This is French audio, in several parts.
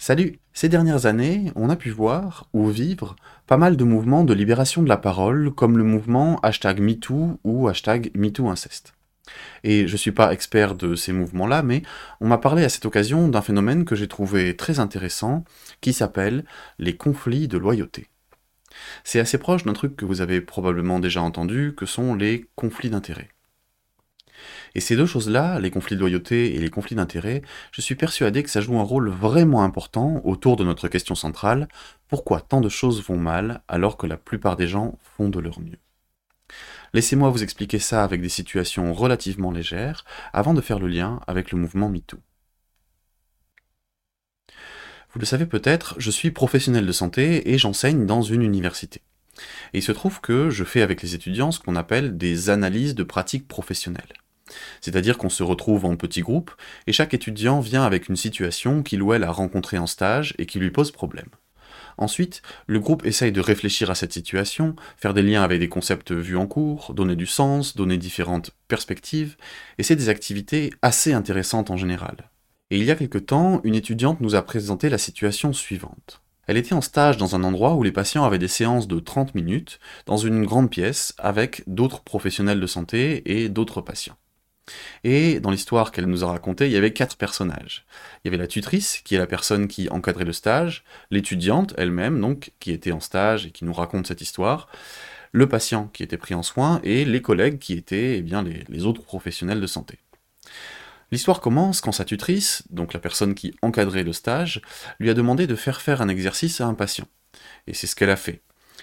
Salut Ces dernières années, on a pu voir, ou vivre, pas mal de mouvements de libération de la parole, comme le mouvement hashtag MeToo ou hashtag MeTooInceste. Et je suis pas expert de ces mouvements-là, mais on m'a parlé à cette occasion d'un phénomène que j'ai trouvé très intéressant, qui s'appelle les conflits de loyauté. C'est assez proche d'un truc que vous avez probablement déjà entendu, que sont les conflits d'intérêts. Et ces deux choses-là, les conflits de loyauté et les conflits d'intérêts, je suis persuadé que ça joue un rôle vraiment important autour de notre question centrale, pourquoi tant de choses vont mal alors que la plupart des gens font de leur mieux? Laissez-moi vous expliquer ça avec des situations relativement légères, avant de faire le lien avec le mouvement MeToo. Vous le savez peut-être, je suis professionnel de santé et j'enseigne dans une université. Et il se trouve que je fais avec les étudiants ce qu'on appelle des analyses de pratiques professionnelles. C'est-à-dire qu'on se retrouve en petits groupes, et chaque étudiant vient avec une situation qu'il ou elle a rencontrée en stage et qui lui pose problème. Ensuite, le groupe essaye de réfléchir à cette situation, faire des liens avec des concepts vus en cours, donner du sens, donner différentes perspectives, et c'est des activités assez intéressantes en général. Et il y a quelque temps, une étudiante nous a présenté la situation suivante. Elle était en stage dans un endroit où les patients avaient des séances de 30 minutes, dans une grande pièce, avec d'autres professionnels de santé et d'autres patients. Et dans l'histoire qu'elle nous a racontée, il y avait quatre personnages. Il y avait la tutrice, qui est la personne qui encadrait le stage, l'étudiante elle-même, donc, qui était en stage et qui nous raconte cette histoire, le patient qui était pris en soin, et les collègues qui étaient eh bien, les, autres professionnels de santé. L'histoire commence quand sa tutrice, donc la personne qui encadrait le stage, lui a demandé de faire faire un exercice à un patient. Et c'est ce qu'elle a fait.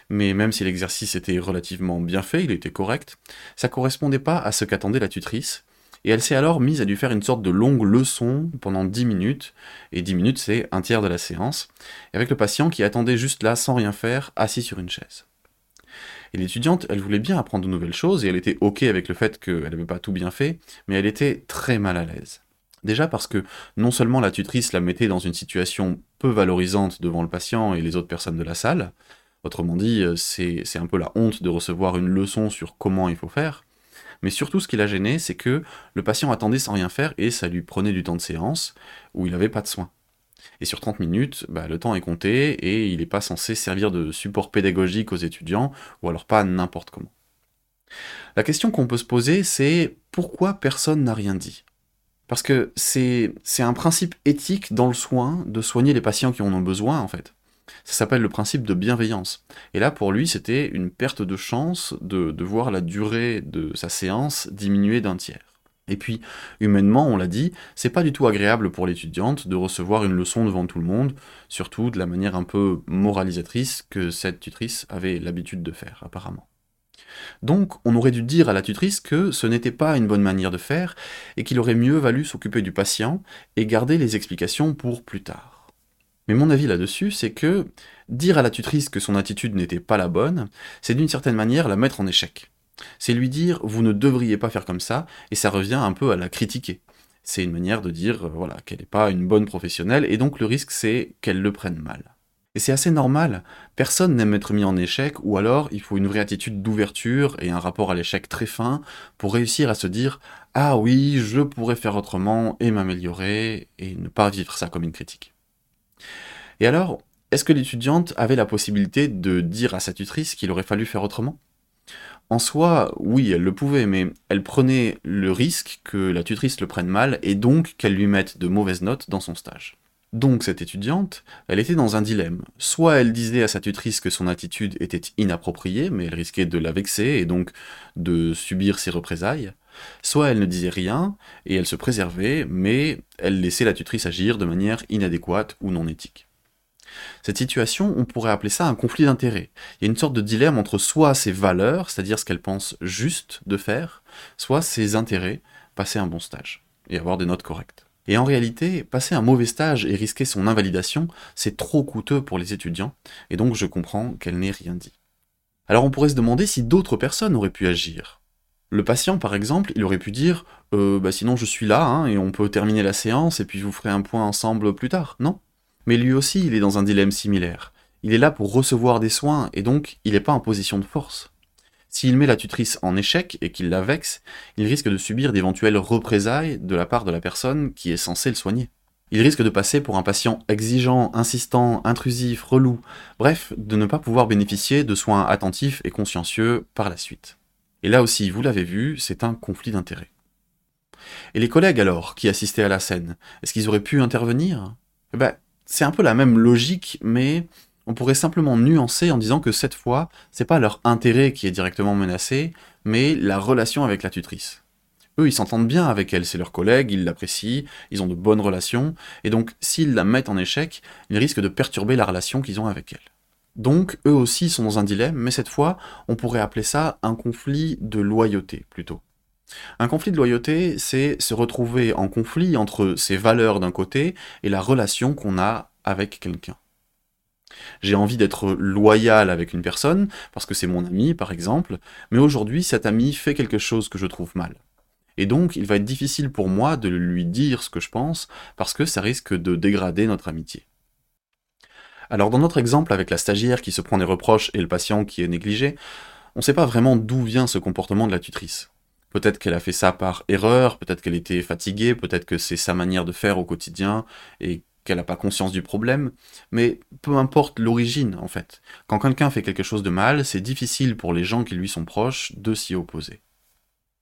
Mais même si l'exercice était relativement bien fait, il était correct, ça correspondait pas à ce qu'attendait la tutrice, et elle s'est alors mise à lui faire une sorte de longue leçon pendant 10 minutes, et 10 minutes c'est un tiers de la séance, avec le patient qui attendait juste là sans rien faire, assis sur une chaise. Et l'étudiante, elle voulait bien apprendre de nouvelles choses, et elle était ok avec le fait qu'elle n'avait pas tout bien fait, mais elle était très mal à l'aise. Déjà parce que non seulement la tutrice la mettait dans une situation peu valorisante devant le patient et les autres personnes de la salle, autrement dit, c'est un peu la honte de recevoir une leçon sur comment il faut faire, mais surtout, ce qui l'a gêné, c'est que le patient attendait sans rien faire et ça lui prenait du temps de séance où il n'avait pas de soins. Et sur 30 minutes, bah, le temps est compté et il n'est pas censé servir de support pédagogique aux étudiants, ou alors pas n'importe comment. La question qu'on peut se poser, c'est pourquoi personne n'a rien dit? Parce que c'est un principe éthique dans le soin de soigner les patients qui en ont besoin, en fait. Ça s'appelle le principe de bienveillance. Et là, pour lui, c'était une perte de chance de, voir la durée de sa séance diminuer d'un tiers. Et puis, humainement, on l'a dit, c'est pas du tout agréable pour l'étudiante de recevoir une leçon devant tout le monde, surtout de la manière un peu moralisatrice que cette tutrice avait l'habitude de faire, apparemment. Donc, on aurait dû dire à la tutrice que ce n'était pas une bonne manière de faire, et qu'il aurait mieux valu s'occuper du patient et garder les explications pour plus tard. Mais mon avis là-dessus, c'est que dire à la tutrice que son attitude n'était pas la bonne, c'est d'une certaine manière la mettre en échec. C'est lui dire vous ne devriez pas faire comme ça, et ça revient un peu à la critiquer. C'est une manière de dire euh, voilà qu'elle n'est pas une bonne professionnelle, et donc le risque c'est qu'elle le prenne mal. Et c'est assez normal, personne n'aime être mis en échec, ou alors il faut une vraie attitude d'ouverture et un rapport à l'échec très fin pour réussir à se dire Ah oui, je pourrais faire autrement et m'améliorer, et ne pas vivre ça comme une critique. Et alors, est-ce que l'étudiante avait la possibilité de dire à sa tutrice qu'il aurait fallu faire autrement? En soi, oui, elle le pouvait, mais elle prenait le risque que la tutrice le prenne mal et donc qu'elle lui mette de mauvaises notes dans son stage. Donc cette étudiante, elle était dans un dilemme. Soit elle disait à sa tutrice que son attitude était inappropriée, mais elle risquait de la vexer et donc de subir ses représailles, soit elle ne disait rien et elle se préservait, mais elle laissait la tutrice agir de manière inadéquate ou non éthique. Cette situation, on pourrait appeler ça un conflit d'intérêts. Il y a une sorte de dilemme entre soit ses valeurs, c'est-à-dire ce qu'elle pense juste de faire, soit ses intérêts, passer un bon stage et avoir des notes correctes. Et en réalité, passer un mauvais stage et risquer son invalidation, c'est trop coûteux pour les étudiants, et donc je comprends qu'elle n'ait rien dit. Alors on pourrait se demander si d'autres personnes auraient pu agir. Le patient, par exemple, il aurait pu dire euh, bah sinon je suis là, hein, et on peut terminer la séance, et puis vous ferez un point ensemble plus tard, non? Mais lui aussi, il est dans un dilemme similaire. Il est là pour recevoir des soins, et donc il n'est pas en position de force. S'il met la tutrice en échec et qu'il la vexe, il risque de subir d'éventuelles représailles de la part de la personne qui est censée le soigner. Il risque de passer pour un patient exigeant, insistant, intrusif, relou, bref, de ne pas pouvoir bénéficier de soins attentifs et consciencieux par la suite. Et là aussi, vous l'avez vu, c'est un conflit d'intérêts. Et les collègues alors, qui assistaient à la scène, est-ce qu'ils auraient pu intervenir? Eh ben, C'est un peu la même logique, mais on pourrait simplement nuancer en disant que cette fois, c'est pas leur intérêt qui est directement menacé, mais la relation avec la tutrice. Eux, ils s'entendent bien avec elle, c'est leur collègue, ils l'apprécient, ils ont de bonnes relations, et donc s'ils la mettent en échec, ils risquent de perturber la relation qu'ils ont avec elle. Donc, eux aussi sont dans un dilemme, mais cette fois, on pourrait appeler ça un conflit de loyauté, plutôt. Un conflit de loyauté, c'est se retrouver en conflit entre ses valeurs d'un côté et la relation qu'on a avec quelqu'un. J'ai envie d'être loyal avec une personne, parce que c'est mon ami, par exemple, mais aujourd'hui, cet ami fait quelque chose que je trouve mal. Et donc, il va être difficile pour moi de lui dire ce que je pense, parce que ça risque de dégrader notre amitié. Alors dans notre exemple avec la stagiaire qui se prend des reproches et le patient qui est négligé, on ne sait pas vraiment d'où vient ce comportement de la tutrice. Peut-être qu'elle a fait ça par erreur, peut-être qu'elle était fatiguée, peut-être que c'est sa manière de faire au quotidien et qu'elle n'a pas conscience du problème, mais peu importe l'origine en fait. Quand quelqu'un fait quelque chose de mal, c'est difficile pour les gens qui lui sont proches de s'y opposer.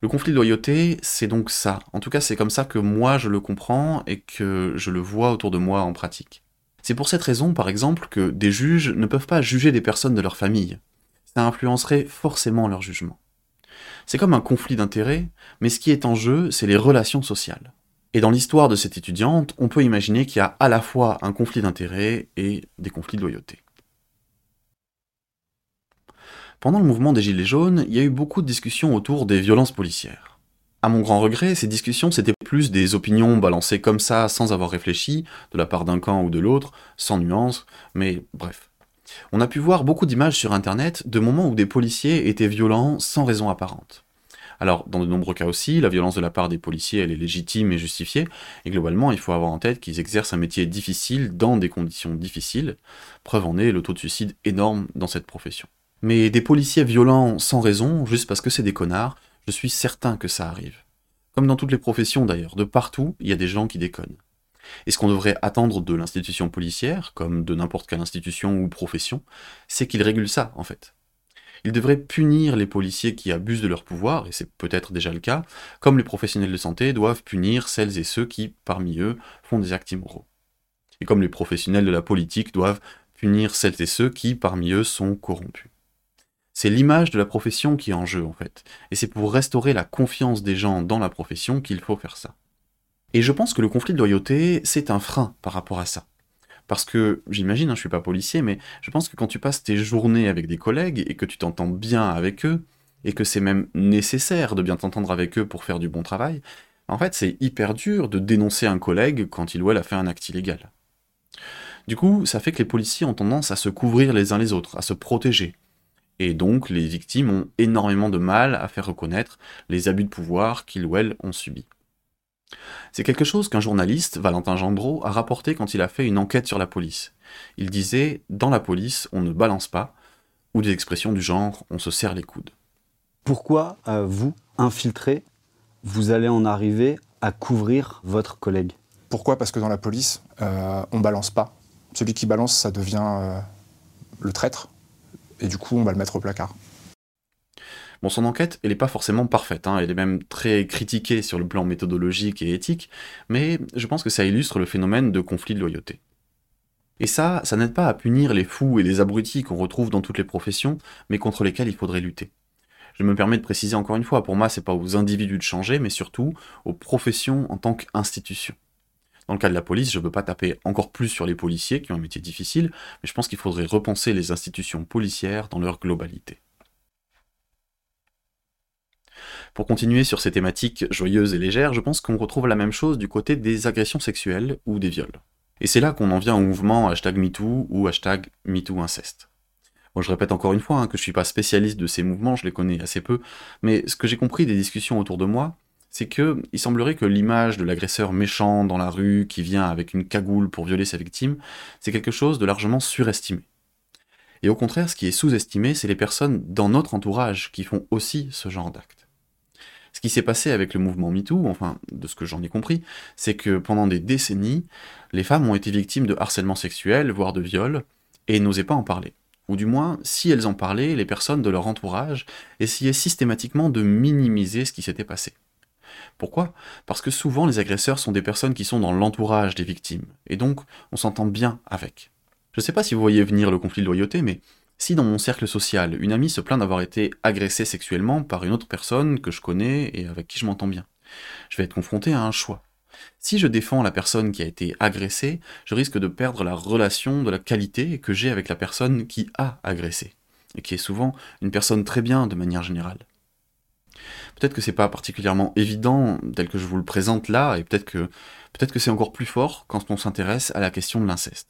Le conflit de loyauté, c'est donc ça. En tout cas, c'est comme ça que moi je le comprends et que je le vois autour de moi en pratique. C'est pour cette raison, par exemple, que des juges ne peuvent pas juger des personnes de leur famille. Ça influencerait forcément leur jugement. C'est comme un conflit d'intérêts, mais ce qui est en jeu, c'est les relations sociales. Et dans l'histoire de cette étudiante, on peut imaginer qu'il y a à la fois un conflit d'intérêts et des conflits de loyauté. Pendant le mouvement des Gilets jaunes, il y a eu beaucoup de discussions autour des violences policières. À mon grand regret, ces discussions c'était plus des opinions balancées comme ça sans avoir réfléchi, de la part d'un camp ou de l'autre, sans nuance, mais bref. On a pu voir beaucoup d'images sur internet de moments où des policiers étaient violents sans raison apparente. Alors, dans de nombreux cas aussi, la violence de la part des policiers, elle est légitime et justifiée, et globalement, il faut avoir en tête qu'ils exercent un métier difficile dans des conditions difficiles. Preuve en est le taux de suicide énorme dans cette profession. Mais des policiers violents sans raison, juste parce que c'est des connards, je suis certain que ça arrive. Comme dans toutes les professions d'ailleurs, de partout, il y a des gens qui déconnent. Et ce qu'on devrait attendre de l'institution policière, comme de n'importe quelle institution ou profession, c'est qu'il régule ça, en fait. Il devrait punir les policiers qui abusent de leur pouvoir, et c'est peut-être déjà le cas, comme les professionnels de santé doivent punir celles et ceux qui, parmi eux, font des actes immoraux. Et comme les professionnels de la politique doivent punir celles et ceux qui, parmi eux, sont corrompus. C'est l'image de la profession qui est en jeu en fait. Et c'est pour restaurer la confiance des gens dans la profession qu'il faut faire ça. Et je pense que le conflit de loyauté, c'est un frein par rapport à ça. Parce que, j'imagine, hein, je suis pas policier, mais je pense que quand tu passes tes journées avec des collègues et que tu t'entends bien avec eux, et que c'est même nécessaire de bien t'entendre avec eux pour faire du bon travail, en fait, c'est hyper dur de dénoncer un collègue quand il ou elle a fait un acte illégal. Du coup, ça fait que les policiers ont tendance à se couvrir les uns les autres, à se protéger, et donc, les victimes ont énormément de mal à faire reconnaître les abus de pouvoir qu'ils ou elles ont subis. C'est quelque chose qu'un journaliste, Valentin Gendreau, a rapporté quand il a fait une enquête sur la police. Il disait Dans la police, on ne balance pas, ou des expressions du genre on se serre les coudes. Pourquoi, euh, vous, infiltré, vous allez en arriver à couvrir votre collègue? Pourquoi? Parce que dans la police, euh, on balance pas. Celui qui balance, ça devient euh, le traître et du coup on va le mettre au placard. Bon, son enquête, elle n'est pas forcément parfaite, hein. elle est même très critiquée sur le plan méthodologique et éthique, mais je pense que ça illustre le phénomène de conflit de loyauté. Et ça, ça n'aide pas à punir les fous et les abrutis qu'on retrouve dans toutes les professions, mais contre lesquels il faudrait lutter. Je me permets de préciser encore une fois, pour moi, c'est pas aux individus de changer, mais surtout aux professions en tant qu'institutions. Dans le cas de la police, je ne veux pas taper encore plus sur les policiers qui ont un métier difficile, mais je pense qu'il faudrait repenser les institutions policières dans leur globalité. Pour continuer sur ces thématiques joyeuses et légères, je pense qu'on retrouve la même chose du côté des agressions sexuelles ou des viols. Et c'est là qu'on en vient au mouvement hashtag MeToo ou hashtag MeTooInceste. Bon, je répète encore une fois hein, que je ne suis pas spécialiste de ces mouvements, je les connais assez peu, mais ce que j'ai compris des discussions autour de moi, c'est que il semblerait que l'image de l'agresseur méchant dans la rue qui vient avec une cagoule pour violer sa victime, c'est quelque chose de largement surestimé. Et au contraire, ce qui est sous-estimé, c'est les personnes dans notre entourage qui font aussi ce genre d'acte. Ce qui s'est passé avec le mouvement MeToo, enfin, de ce que j'en ai compris, c'est que pendant des décennies, les femmes ont été victimes de harcèlement sexuel, voire de viol, et n'osaient pas en parler. Ou du moins, si elles en parlaient, les personnes de leur entourage essayaient systématiquement de minimiser ce qui s'était passé. Pourquoi? Parce que souvent les agresseurs sont des personnes qui sont dans l'entourage des victimes, et donc on s'entend bien avec. Je ne sais pas si vous voyez venir le conflit de loyauté, mais si dans mon cercle social, une amie se plaint d'avoir été agressée sexuellement par une autre personne que je connais et avec qui je m'entends bien, je vais être confronté à un choix. Si je défends la personne qui a été agressée, je risque de perdre la relation de la qualité que j'ai avec la personne qui a agressé, et qui est souvent une personne très bien de manière générale. Peut-être que c'est pas particulièrement évident tel que je vous le présente là, et peut-être que, peut-être que c'est encore plus fort quand on s'intéresse à la question de l'inceste.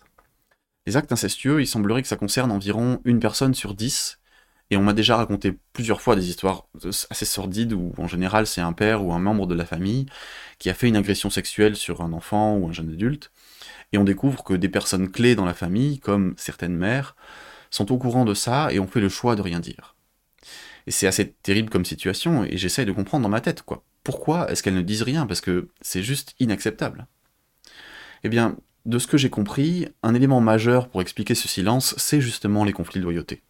Les actes incestueux, il semblerait que ça concerne environ une personne sur dix, et on m'a déjà raconté plusieurs fois des histoires assez sordides où en général c'est un père ou un membre de la famille qui a fait une agression sexuelle sur un enfant ou un jeune adulte, et on découvre que des personnes clés dans la famille, comme certaines mères, sont au courant de ça et ont fait le choix de rien dire. Et c'est assez terrible comme situation, et j'essaye de comprendre dans ma tête, quoi. Pourquoi est-ce qu'elles ne disent rien? Parce que c'est juste inacceptable. Eh bien, de ce que j'ai compris, un élément majeur pour expliquer ce silence, c'est justement les conflits de loyauté.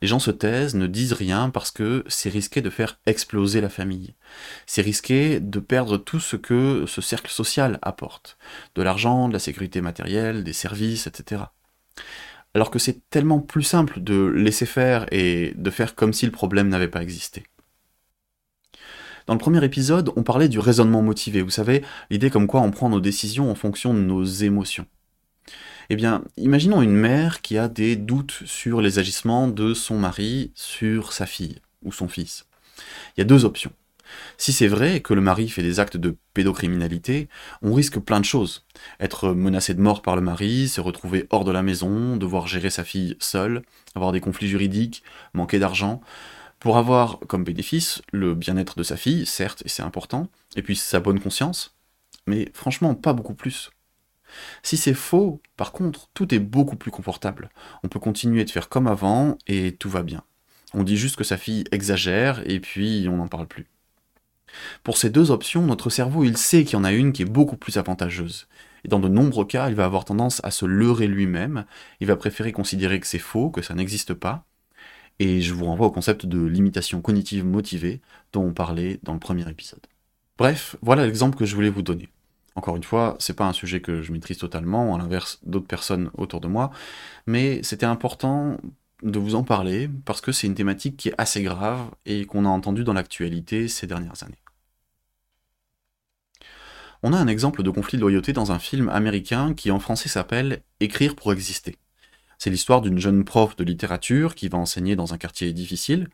Les gens se taisent, ne disent rien parce que c'est risqué de faire exploser la famille. C'est risqué de perdre tout ce que ce cercle social apporte. De l'argent, de la sécurité matérielle, des services, etc alors que c'est tellement plus simple de laisser faire et de faire comme si le problème n'avait pas existé. Dans le premier épisode, on parlait du raisonnement motivé, vous savez, l'idée comme quoi on prend nos décisions en fonction de nos émotions. Eh bien, imaginons une mère qui a des doutes sur les agissements de son mari sur sa fille ou son fils. Il y a deux options. Si c'est vrai que le mari fait des actes de pédocriminalité, on risque plein de choses. Être menacé de mort par le mari, se retrouver hors de la maison, devoir gérer sa fille seule, avoir des conflits juridiques, manquer d'argent, pour avoir comme bénéfice le bien-être de sa fille, certes, et c'est important, et puis sa bonne conscience, mais franchement pas beaucoup plus. Si c'est faux, par contre, tout est beaucoup plus confortable. On peut continuer de faire comme avant et tout va bien. On dit juste que sa fille exagère et puis on n'en parle plus. Pour ces deux options, notre cerveau, il sait qu'il y en a une qui est beaucoup plus avantageuse. Et dans de nombreux cas, il va avoir tendance à se leurrer lui-même, il va préférer considérer que c'est faux, que ça n'existe pas. Et je vous renvoie au concept de limitation cognitive motivée dont on parlait dans le premier épisode. Bref, voilà l'exemple que je voulais vous donner. Encore une fois, c'est pas un sujet que je maîtrise totalement, à l'inverse d'autres personnes autour de moi, mais c'était important de vous en parler parce que c'est une thématique qui est assez grave et qu'on a entendu dans l'actualité ces dernières années. On a un exemple de conflit de loyauté dans un film américain qui en français s'appelle Écrire pour exister. C'est l'histoire d'une jeune prof de littérature qui va enseigner dans un quartier difficile,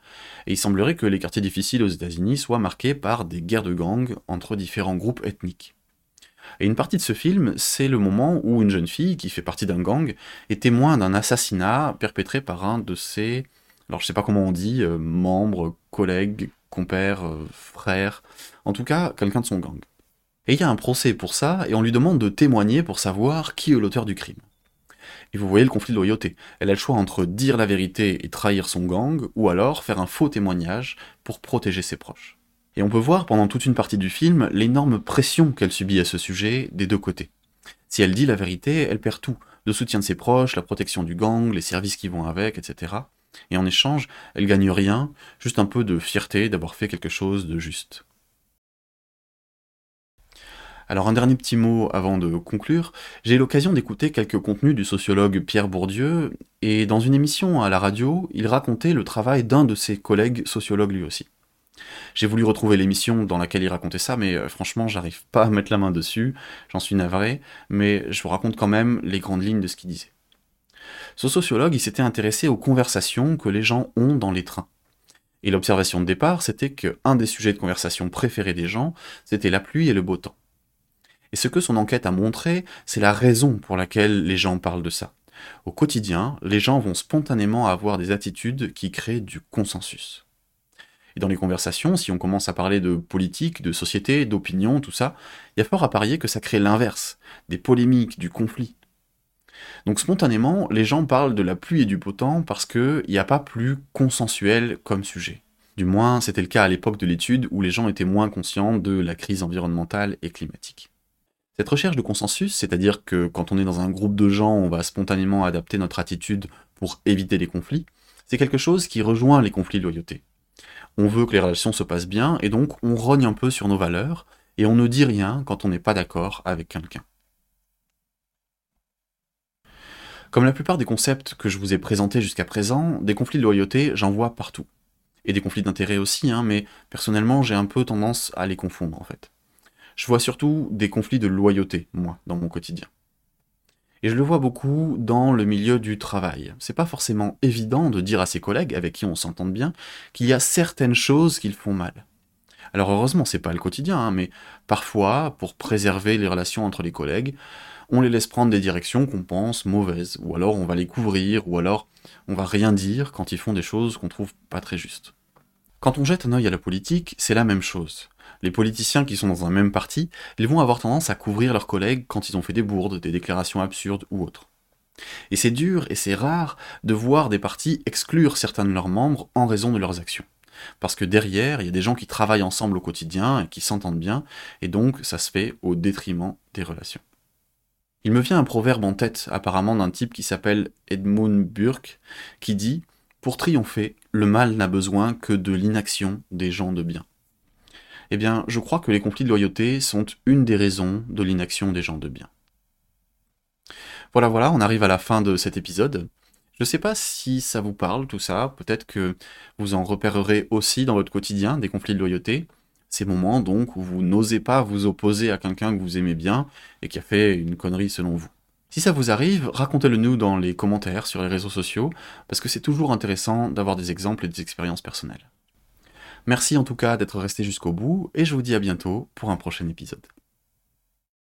et il semblerait que les quartiers difficiles aux États-Unis soient marqués par des guerres de gangs entre différents groupes ethniques. Et une partie de ce film, c'est le moment où une jeune fille, qui fait partie d'un gang, est témoin d'un assassinat perpétré par un de ses, alors je sais pas comment on dit, euh, membres, collègues, compères, euh, frères, en tout cas quelqu'un de son gang. Et il y a un procès pour ça, et on lui demande de témoigner pour savoir qui est l'auteur du crime. Et vous voyez le conflit de loyauté. Elle a le choix entre dire la vérité et trahir son gang, ou alors faire un faux témoignage pour protéger ses proches. Et on peut voir pendant toute une partie du film l'énorme pression qu'elle subit à ce sujet des deux côtés. Si elle dit la vérité, elle perd tout, le soutien de ses proches, la protection du gang, les services qui vont avec, etc. Et en échange, elle gagne rien, juste un peu de fierté d'avoir fait quelque chose de juste. Alors un dernier petit mot avant de conclure, j'ai eu l'occasion d'écouter quelques contenus du sociologue Pierre Bourdieu, et dans une émission à la radio, il racontait le travail d'un de ses collègues sociologues lui aussi. J'ai voulu retrouver l'émission dans laquelle il racontait ça, mais euh, franchement, j'arrive pas à mettre la main dessus, j'en suis navré, mais je vous raconte quand même les grandes lignes de ce qu'il disait. Ce sociologue, il s'était intéressé aux conversations que les gens ont dans les trains. Et l'observation de départ, c'était qu'un des sujets de conversation préférés des gens, c'était la pluie et le beau temps. Et ce que son enquête a montré, c'est la raison pour laquelle les gens parlent de ça. Au quotidien, les gens vont spontanément avoir des attitudes qui créent du consensus. Et dans les conversations, si on commence à parler de politique, de société, d'opinion, tout ça, il y a fort à parier que ça crée l'inverse, des polémiques, du conflit. Donc spontanément, les gens parlent de la pluie et du beau parce qu'il n'y a pas plus consensuel comme sujet. Du moins, c'était le cas à l'époque de l'étude où les gens étaient moins conscients de la crise environnementale et climatique. Cette recherche de consensus, c'est-à-dire que quand on est dans un groupe de gens, on va spontanément adapter notre attitude pour éviter les conflits, c'est quelque chose qui rejoint les conflits de loyauté. On veut que les relations se passent bien, et donc on rogne un peu sur nos valeurs, et on ne dit rien quand on n'est pas d'accord avec quelqu'un. Comme la plupart des concepts que je vous ai présentés jusqu'à présent, des conflits de loyauté, j'en vois partout. Et des conflits d'intérêt aussi, hein, mais personnellement j'ai un peu tendance à les confondre en fait. Je vois surtout des conflits de loyauté, moi, dans mon quotidien. Et je le vois beaucoup dans le milieu du travail. C'est pas forcément évident de dire à ses collègues, avec qui on s'entend bien, qu'il y a certaines choses qu'ils font mal. Alors heureusement, c'est pas le quotidien, hein, mais parfois, pour préserver les relations entre les collègues, on les laisse prendre des directions qu'on pense mauvaises, ou alors on va les couvrir, ou alors on va rien dire quand ils font des choses qu'on trouve pas très justes. Quand on jette un œil à la politique, c'est la même chose. Les politiciens qui sont dans un même parti, ils vont avoir tendance à couvrir leurs collègues quand ils ont fait des bourdes, des déclarations absurdes ou autres. Et c'est dur et c'est rare de voir des partis exclure certains de leurs membres en raison de leurs actions. Parce que derrière, il y a des gens qui travaillent ensemble au quotidien et qui s'entendent bien, et donc ça se fait au détriment des relations. Il me vient un proverbe en tête, apparemment d'un type qui s'appelle Edmund Burke, qui dit Pour triompher, le mal n'a besoin que de l'inaction des gens de bien. Eh bien, je crois que les conflits de loyauté sont une des raisons de l'inaction des gens de bien. Voilà, voilà, on arrive à la fin de cet épisode. Je ne sais pas si ça vous parle tout ça, peut-être que vous en repérerez aussi dans votre quotidien des conflits de loyauté ces moments donc où vous n'osez pas vous opposer à quelqu'un que vous aimez bien et qui a fait une connerie selon vous. Si ça vous arrive, racontez-le nous dans les commentaires sur les réseaux sociaux, parce que c'est toujours intéressant d'avoir des exemples et des expériences personnelles. Merci en tout cas d'être resté jusqu'au bout, et je vous dis à bientôt pour un prochain épisode.